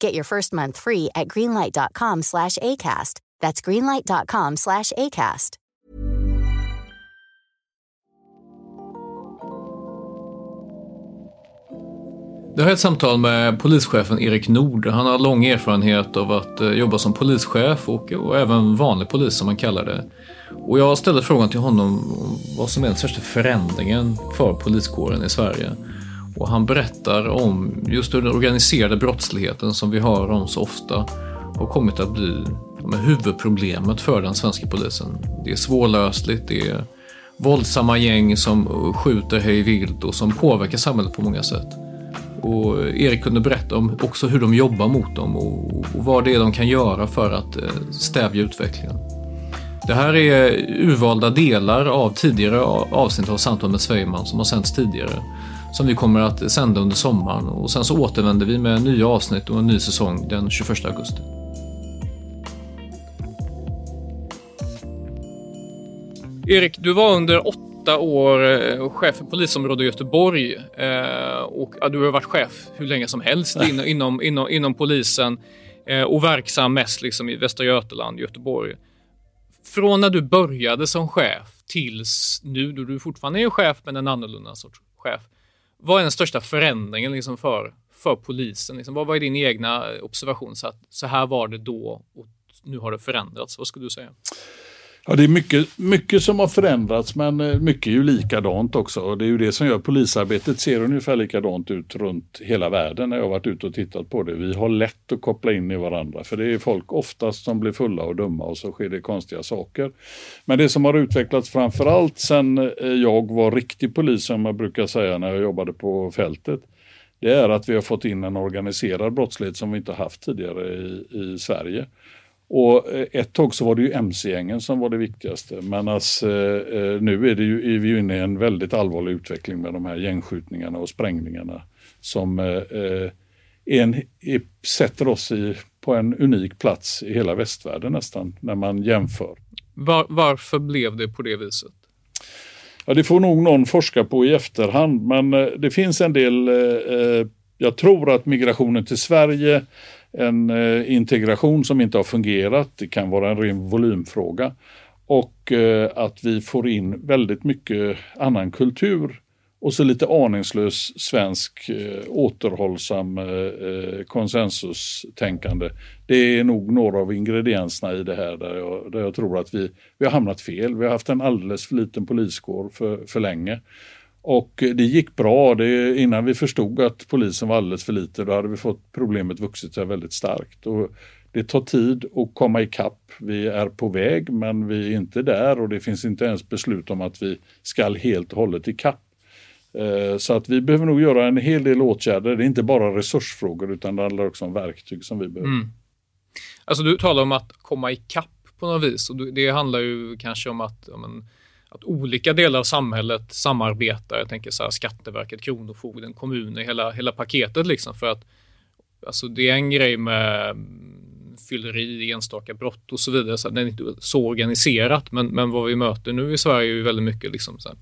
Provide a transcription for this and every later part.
Get your first month free at greenlight.com slash ACAST. That's greenlight.com slash ACAST. Det här är ett samtal med polischefen Erik Nord. Han har lång erfarenhet av att eh, jobba som polischef och, och även vanlig polis som man kallar det. Och jag ställde frågan till honom vad som är den största förändringen för poliskåren i Sverige. Och han berättar om just hur den organiserade brottsligheten som vi hör om så ofta har kommit att bli med huvudproblemet för den svenska polisen. Det är svårlösligt, det är våldsamma gäng som skjuter hej vilt och som påverkar samhället på många sätt. Och Erik kunde berätta om också hur de jobbar mot dem och, och vad det är de kan göra för att eh, stävja utvecklingen. Det här är urvalda delar av tidigare avsnitt av Samtal med Svejman som har sänts tidigare. Som vi kommer att sända under sommaren och sen så återvänder vi med nya avsnitt och en ny säsong den 21 augusti. Erik, du var under åtta år eh, chef för polisområdet i Göteborg eh, och du har varit chef hur länge som helst in, inom, inom, inom polisen eh, och verksam mest liksom i Västra Götaland, Göteborg. Från när du började som chef tills nu då du fortfarande är chef men en annorlunda sorts chef. Vad är den största förändringen liksom för, för polisen? Liksom, vad var din egna observation? Så, att, så här var det då och nu har det förändrats. Vad skulle du säga? Ja, det är mycket, mycket som har förändrats men eh, mycket är ju likadant också. Och det är ju det som gör polisarbetet ser ungefär likadant ut runt hela världen när jag har varit ute och tittat på det. Vi har lätt att koppla in i varandra för det är folk oftast som blir fulla och dumma och så sker det konstiga saker. Men det som har utvecklats framförallt sen sedan jag var riktig polis som jag brukar säga när jag jobbade på fältet det är att vi har fått in en organiserad brottslighet som vi inte haft tidigare i, i Sverige. Och eh, ett tag så var det ju mc-gängen som var det viktigaste. Men alltså, nu är, det ju, är vi ju inne i en väldigt allvarlig utveckling med de här gängskjutningarna och sprängningarna som eh, en, sätter oss i, på en unik plats i hela västvärlden nästan när man jämför. Var, varför blev det på det viset? Ja, det får nog någon forska på i efterhand, men det finns en del. Eh, jag tror att migrationen till Sverige en eh, integration som inte har fungerat. Det kan vara en ren volymfråga. Och eh, att vi får in väldigt mycket annan kultur och så lite aningslös svensk eh, återhållsam eh, eh konsensustänkande. Det är nog några av ingredienserna i det här där jag, där jag tror att vi, vi har hamnat fel. Vi har haft en alldeles för liten poliskår för, för länge. Och det gick bra. Det, innan vi förstod att polisen var alldeles för lite, då hade vi fått problemet vuxit sig väldigt starkt. Och det tar tid att komma ikapp. Vi är på väg, men vi är inte där och det finns inte ens beslut om att vi ska helt och hållet ikapp. Eh, så att vi behöver nog göra en hel del åtgärder. Det är inte bara resursfrågor utan det handlar också om verktyg som vi behöver. Mm. Alltså du talar om att komma ikapp på något vis och det handlar ju kanske om att ja, men, att olika delar av samhället samarbetar. Jag tänker så här, Skatteverket, Kronofogden, kommuner, hela, hela paketet liksom för att alltså det är en grej med mm, fylleri, enstaka brott och så vidare. Så det är inte så organiserat, men, men vad vi möter nu i Sverige är ju väldigt mycket liksom så här,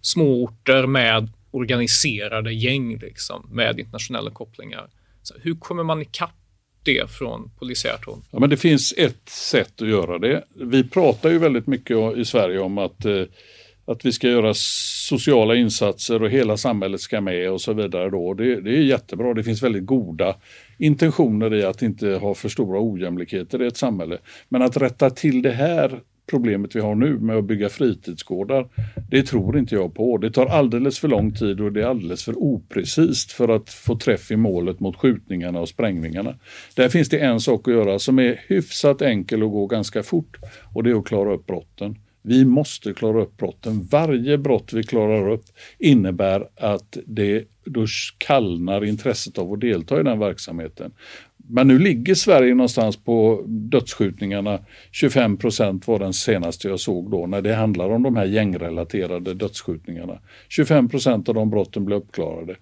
småorter med organiserade gäng liksom, med internationella kopplingar. Så hur kommer man ikapp det från polisiärt håll? Ja, men det finns ett sätt att göra det. Vi pratar ju väldigt mycket i Sverige om att, eh, att vi ska göra sociala insatser och hela samhället ska med och så vidare. Då. Det, det är jättebra. Det finns väldigt goda intentioner i att inte ha för stora ojämlikheter i ett samhälle. Men att rätta till det här problemet vi har nu med att bygga fritidsgårdar, det tror inte jag på. Det tar alldeles för lång tid och det är alldeles för oprecist för att få träff i målet mot skjutningarna och sprängningarna. Där finns det en sak att göra som är hyfsat enkel och går ganska fort och det är att klara upp brotten. Vi måste klara upp brotten. Varje brott vi klarar upp innebär att det, då kallnar intresset av att delta i den verksamheten. Men nu ligger Sverige någonstans på dödsskjutningarna. 25 procent var den senaste jag såg då när det handlar om de här gängrelaterade dödsskjutningarna. 25 procent av de brotten blir uppklarade.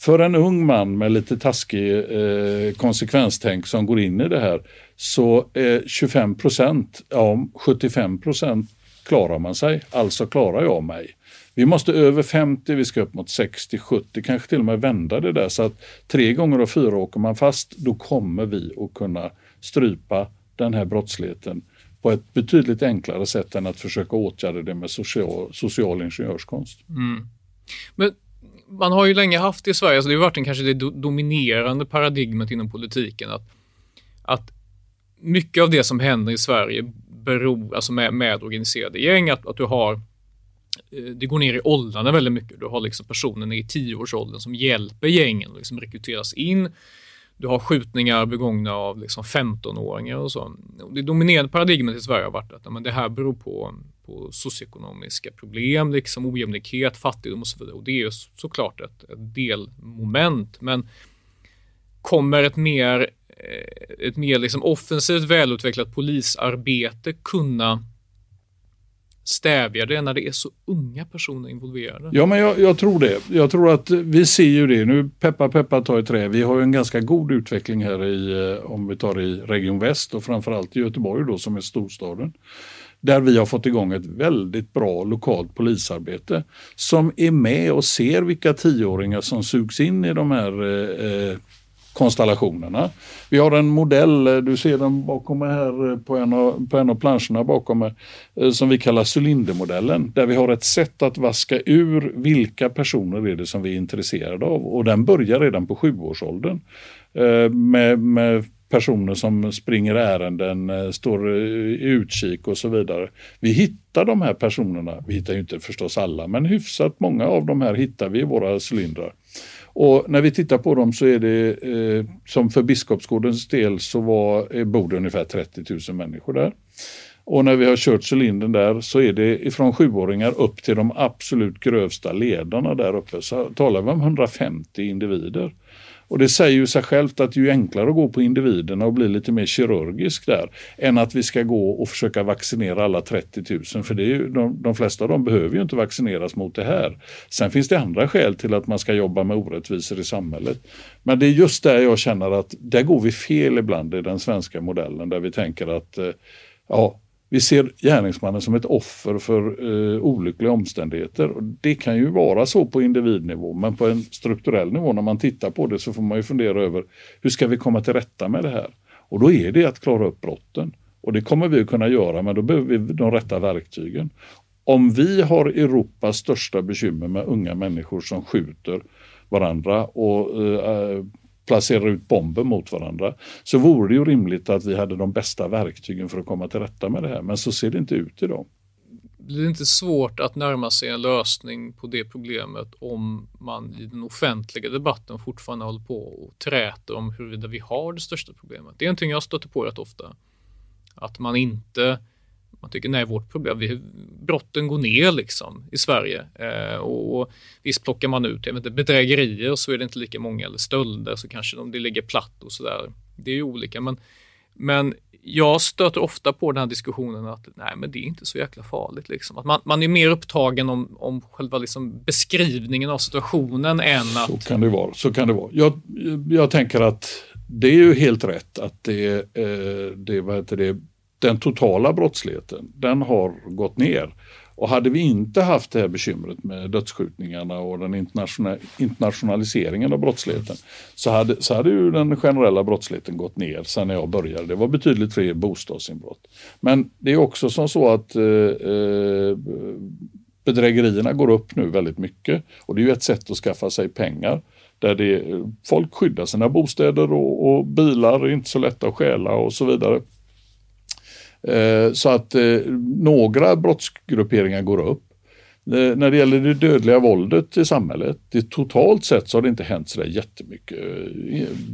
För en ung man med lite taskig eh, konsekvenstänk som går in i det här så eh, är 25 procent, ja 75 procent klarar man sig, alltså klarar jag mig. Vi måste över 50, vi ska upp mot 60, 70, kanske till och med vända det där så att tre gånger av fyra åker man fast, då kommer vi att kunna strypa den här brottsligheten på ett betydligt enklare sätt än att försöka åtgärda det med social, social ingenjörskonst. Mm. Men man har ju länge haft i Sverige, så det har varit en, kanske det dominerande paradigmet inom politiken, att, att mycket av det som händer i Sverige bero, alltså med, med organiserade gäng, att, att du har eh, det går ner i åldrarna väldigt mycket. Du har liksom personer i tioårsåldern som hjälper gängen och liksom rekryteras in. Du har skjutningar begångna av liksom 15-åringar och så. Det dominerande paradigmet i Sverige har varit att men det här beror på, på socioekonomiska problem, liksom ojämlikhet, fattigdom och så vidare. Och det är ju såklart ett, ett delmoment. Men kommer ett mer Eh, ett mer liksom offensivt välutvecklat polisarbete kunna stävja det när det är så unga personer involverade? Ja, men jag, jag, tror det. Jag tror att vi ser ju det nu. Peppa, peppa, ta i trä. Vi har ju en ganska god utveckling här i, eh, om vi tar i Region Väst och framförallt i Göteborg då som är storstaden. Där vi har fått igång ett väldigt bra lokalt polisarbete som är med och ser vilka tioåringar som sugs in i de här eh, eh konstellationerna. Vi har en modell, eh, du ser den bakom mig här eh, på en av, på en av planscherna bakom mig, eh, som vi kallar cylindermodellen, där vi har ett sätt att vaska ur vilka personer är det som vi är intresserade av och den börjar redan på sjuårsåldern. Med, med personer som springer ärenden, står i utkik och så vidare. Vi hittar de här personerna, vi hittar ju inte förstås alla, men hyfsat många av de här hittar vi i våra cylindrar. Och när vi tittar på dem så är det eh, som för Biskopsgårdens del så var, eh, bor det ungefär 30 000 människor där. Och när vi har kört cylindern där så är det ifrån sjuåringar upp till de absolut grövsta ledarna där uppe så talar vi om 150 individer. Och det säger ju sig självt att det är enklare att gå på individerna och bli lite mer kirurgisk där än att vi ska gå och försöka vaccinera alla 30 000 för det är ju, de, de flesta av dem behöver ju inte vaccineras mot det här. Sen finns det andra skäl till att man ska jobba med orättvisor i samhället. Men det är just där jag känner att där går vi fel ibland i den svenska modellen där vi tänker att eh, ja, vi ser gärningsmannen som ett offer för eh, olyckliga omständigheter. Och det kan ju vara så på individnivå, men på en strukturell nivå när man tittar på det så får man ju fundera över hur ska vi komma till rätta med det här? Och då är det att klara upp brotten. Och det kommer vi att kunna göra, men då behöver vi de rätta verktygen. Om vi har Europas största bekymmer med unga människor som skjuter varandra och eh, placerar ut bomber mot varandra så vore det ju rimligt att vi hade de bästa verktygen för att komma till rätta med det här. Men så ser det inte ut idag. Blir det inte svårt att närma sig en lösning på det problemet om man i den offentliga debatten fortfarande håller på och träter om huruvida vi har det största problemet? Det är någonting jag stöter på rätt ofta. Att man inte man tycker nej, vårt problem, vi, brotten går ner liksom i Sverige. Eh, och, och visst plockar man ut jag vet inte, bedrägerier så är det inte lika många, eller stölder så kanske de, det ligger platt och sådär. Det är ju olika, men, men jag stöter ofta på den här diskussionen att nej, men det är inte så jäkla farligt. Liksom. Att man, man är mer upptagen om, om själva liksom beskrivningen av situationen än att... Så kan det vara. Så kan det vara. Jag, jag tänker att det är ju helt rätt att det, eh, det, vad heter det den totala brottsligheten, den har gått ner. Och hade vi inte haft det här bekymret med dödsskjutningarna och den internationaliseringen av brottsligheten så hade, så hade ju den generella brottsligheten gått ner sen när jag började. Det var betydligt fler bostadsinbrott. Men det är också som så att eh, eh bedrägerierna går upp nu väldigt mycket och det är ju ett sätt att skaffa sig pengar. Där det, eh, folk skyddar sina bostäder och, och bilar är inte så lätta att stjäla och så vidare. Eh, så att eh, några brottsgrupperingar går upp. Eh, när det gäller det dödliga våldet i samhället, det, totalt sett så har det inte hänt sådär jättemycket.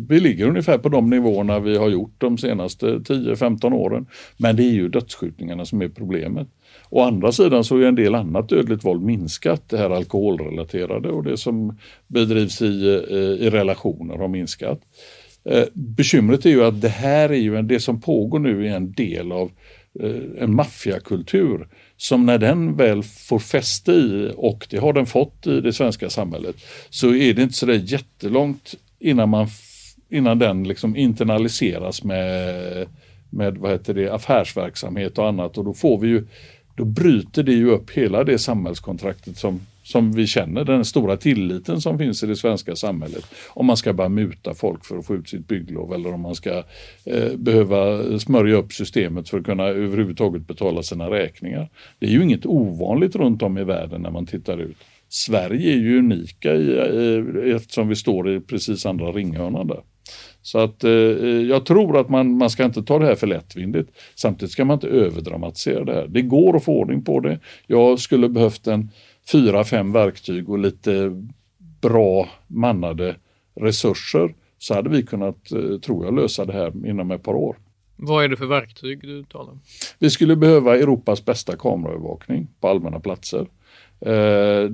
Vi ligger ungefär på de nivåerna vi har gjort de senaste 10-15 åren. Men det är ju dödsskjutningarna som är problemet. Å andra sidan så är en del annat dödligt våld minskat, det här alkoholrelaterade och det som bedrivs i, i relationer har minskat. Eh, bekymret är ju att det här är ju en, det som pågår nu är en del av eh, en maffiakultur som när den väl får fäste i, och det har den fått i det svenska samhället, så är det inte så där jättelångt innan, man, innan den liksom internaliseras med, med vad heter det, affärsverksamhet och annat. Och då får vi ju då bryter det ju upp hela det samhällskontraktet som, som vi känner, den stora tilliten som finns i det svenska samhället. Om man ska börja muta folk för att få ut sitt bygglov eller om man ska eh, behöva smörja upp systemet för att kunna överhuvudtaget betala sina räkningar. Det är ju inget ovanligt runt om i världen när man tittar ut. Sverige är ju unika i, i, eftersom vi står i precis andra ringhörnan där. Så att eh, eh, jag tror att man, man ska inte ta det här för lättvindigt. Samtidigt ska man inte överdramatisera det här. Det går att få ordning på det. Jag skulle behövt en fyra, fem verktyg och lite bra mannade resurser så hade vi kunnat, eh, tror jag, lösa det här inom ett par år. Vad är det för verktyg du talar om? Vi skulle behöva Europas bästa kameraövervakning på allmänna platser. Eh,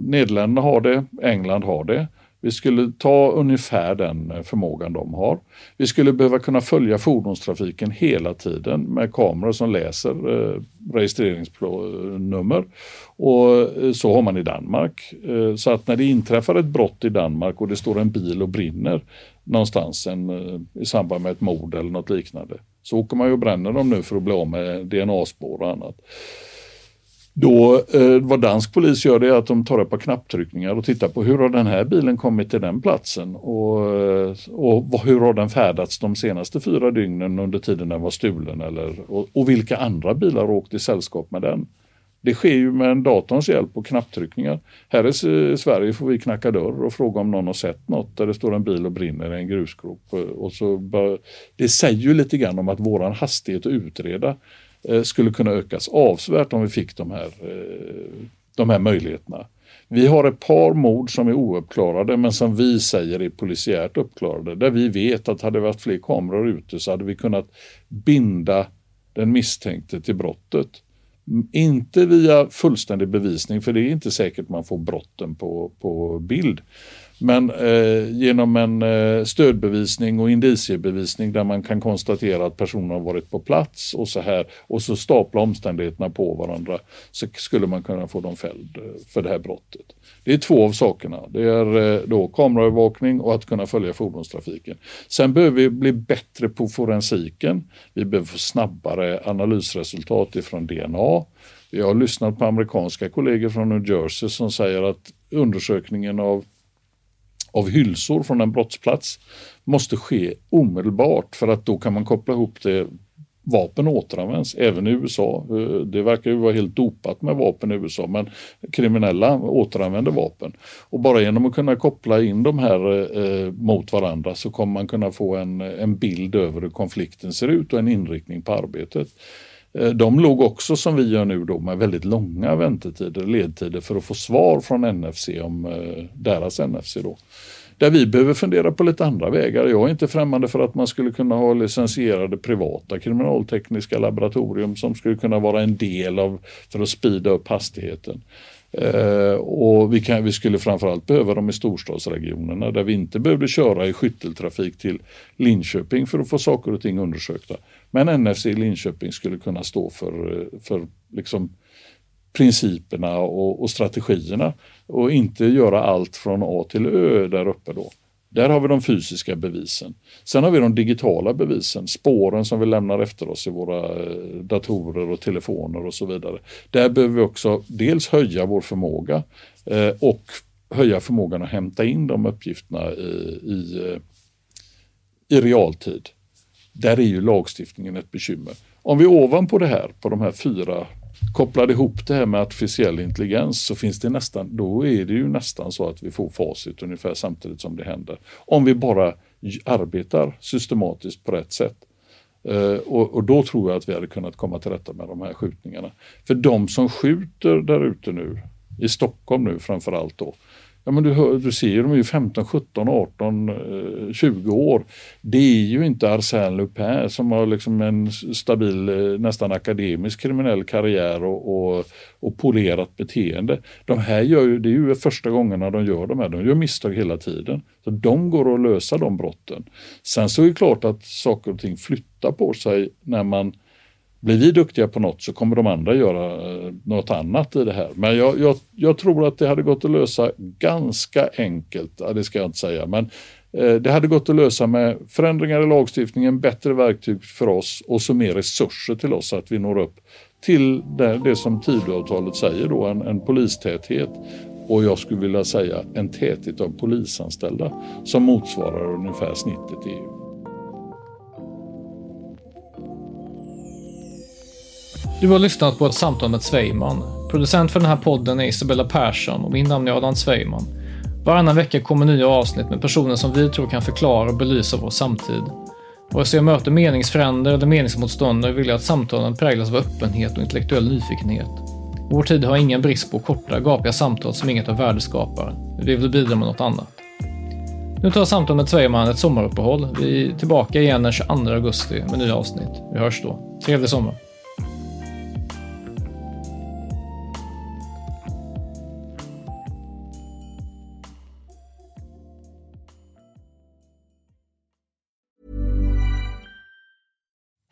Nederländerna har det, England har det. Vi skulle ta ungefär den eh, förmågan de har. Vi skulle behöva kunna följa fordonstrafiken hela tiden med kameror som läser eh, registreringsnummer. Och eh, så har man i Danmark. Eh, så att när det inträffar ett brott i Danmark och det står en bil och brinner någonstans en, i samband med ett mord eller något liknande så åker man ju och bränner dem nu för att bli av med DNA-spår och annat. Då, eh, vad dansk polis gör det är att de tar ett par knapptryckningar och tittar på hur har den här bilen kommit till den platsen och, eh, och hur har den färdats de senaste fyra dygnen under tiden den var stulen eller, och, och vilka andra bilar har åkt i sällskap med den. Det sker ju med en datorns hjälp och knapptryckningar. Här i Sverige får vi knacka dörr och fråga om någon har sett något där det står en bil och brinner i en grusgrop. Och så bör, det säger ju lite grann om att våran hastighet att utreda Eh, skulle kunna ökas avsevärt om vi fick de här, eh, de här möjligheterna. Vi har ett par mord som är ouppklarade men som vi säger är polisiärt uppklarade. Där vi vet att hade det varit fler kameror ute så hade vi kunnat binda den misstänkte till brottet. Inte via fullständig bevisning för det är inte säkert man får brotten på, på bild. Men eh, genom en eh, stödbevisning och indiciebevisning där man kan konstatera att personen har varit på plats och så här och så stapla omständigheterna på varandra så skulle man kunna få dem fälld eh, för det här brottet. Det är två av sakerna. Det är eh, då kameraövervakning och att kunna följa fordonstrafiken. Sen behöver vi bli bättre på forensiken. Vi behöver få snabbare analysresultat ifrån DNA. Vi har lyssnat på amerikanska kollegor från New Jersey som säger att undersökningen av av hylsor från en brottsplats måste ske omedelbart för att då kan man koppla ihop det vapen återanvänds, även i USA. Eh, det verkar ju vara helt dopat med vapen i USA, men kriminella återanvänder vapen. Och bara genom att kunna koppla in de här eh, mot varandra så kommer man kunna få en, en bild över hur konflikten ser ut och en inriktning på arbetet. Eh, de låg också som vi gör nu då med väldigt långa väntetider, ledtider för att få svar från NFC om eh, deras NFC då. Där vi behöver fundera på lite andra vägar. Jag är inte främmande för att man skulle kunna ha licensierade privata kriminaltekniska laboratorium som skulle kunna vara en del av för att spida upp hastigheten. Eh, och vi, kan, vi skulle framförallt behöva dem i storstadsregionerna där vi inte behövde köra i skytteltrafik till Linköping för att få saker och ting undersökta. Men NFC i Linköping skulle kunna stå för, för liksom principerna och, och, strategierna och inte göra allt från A till Ö där uppe då. Där har vi de fysiska bevisen. Sen har vi de digitala bevisen, spåren som vi lämnar efter oss i våra eh, datorer och telefoner och så vidare. Där behöver vi också dels höja vår förmåga eh, och höja förmågan att hämta in de uppgifterna i, i, eh, i realtid. Där är ju lagstiftningen ett bekymmer. Om vi ovanpå det här, på de här fyra kopplade ihop det här med artificiell intelligens så finns det nästan, då är det ju nästan så att vi får facit ungefär samtidigt som det händer. Om vi bara arbetar systematiskt på rätt sätt. Uh, och, och, då tror jag att vi hade kunnat komma till rätta med de här skjutningarna. För de som skjuter där ute nu, i Stockholm nu framförallt då, Ja, men du, hör, du ser ju, de är ju 15, 17, 18, 20 år. Det är ju inte Arsène Lupin som har liksom en stabil, eh, nästan akademisk kriminell karriär och, och, och polerat beteende. De här gör ju, det är ju första gångerna de gör de här, de gör misstag hela tiden. Så de går att lösa de brotten. Sen så är det klart att saker och ting flyttar på sig när man blir vi duktiga på något så kommer de andra göra eh, något annat i det här. Men jag, jag, jag tror att det hade gått att lösa ganska enkelt, ja, det ska jag inte säga, men eh, det hade gått att lösa med förändringar i lagstiftningen, bättre verktyg för oss och så mer resurser till oss så att vi når upp till det, det som Tidöavtalet säger då, en, en polistäthet och jag skulle vilja säga en täthet av polisanställda som motsvarar ungefär snittet i EU. Du har lyssnat på ett samtal med Sveiman. Producent för den här podden är Isabella Persson och min namn är Adam Sveiman. Varannan vecka kommer nya avsnitt med personer som vi tror kan förklara och belysa vår samtid. Vare sig jag möter meningsfränder eller meningsmotståndare vill jag att samtalen präglas av öppenhet och intellektuell nyfikenhet. Vår tid har ingen brist på korta, gapiga samtal som inget av värde skapar. Vi vill bidra med något annat. Nu tar samtalet med Sveiman ett sommaruppehåll. Vi är tillbaka igen den 22 augusti med nya avsnitt. Vi hörs då. Trevlig sommar!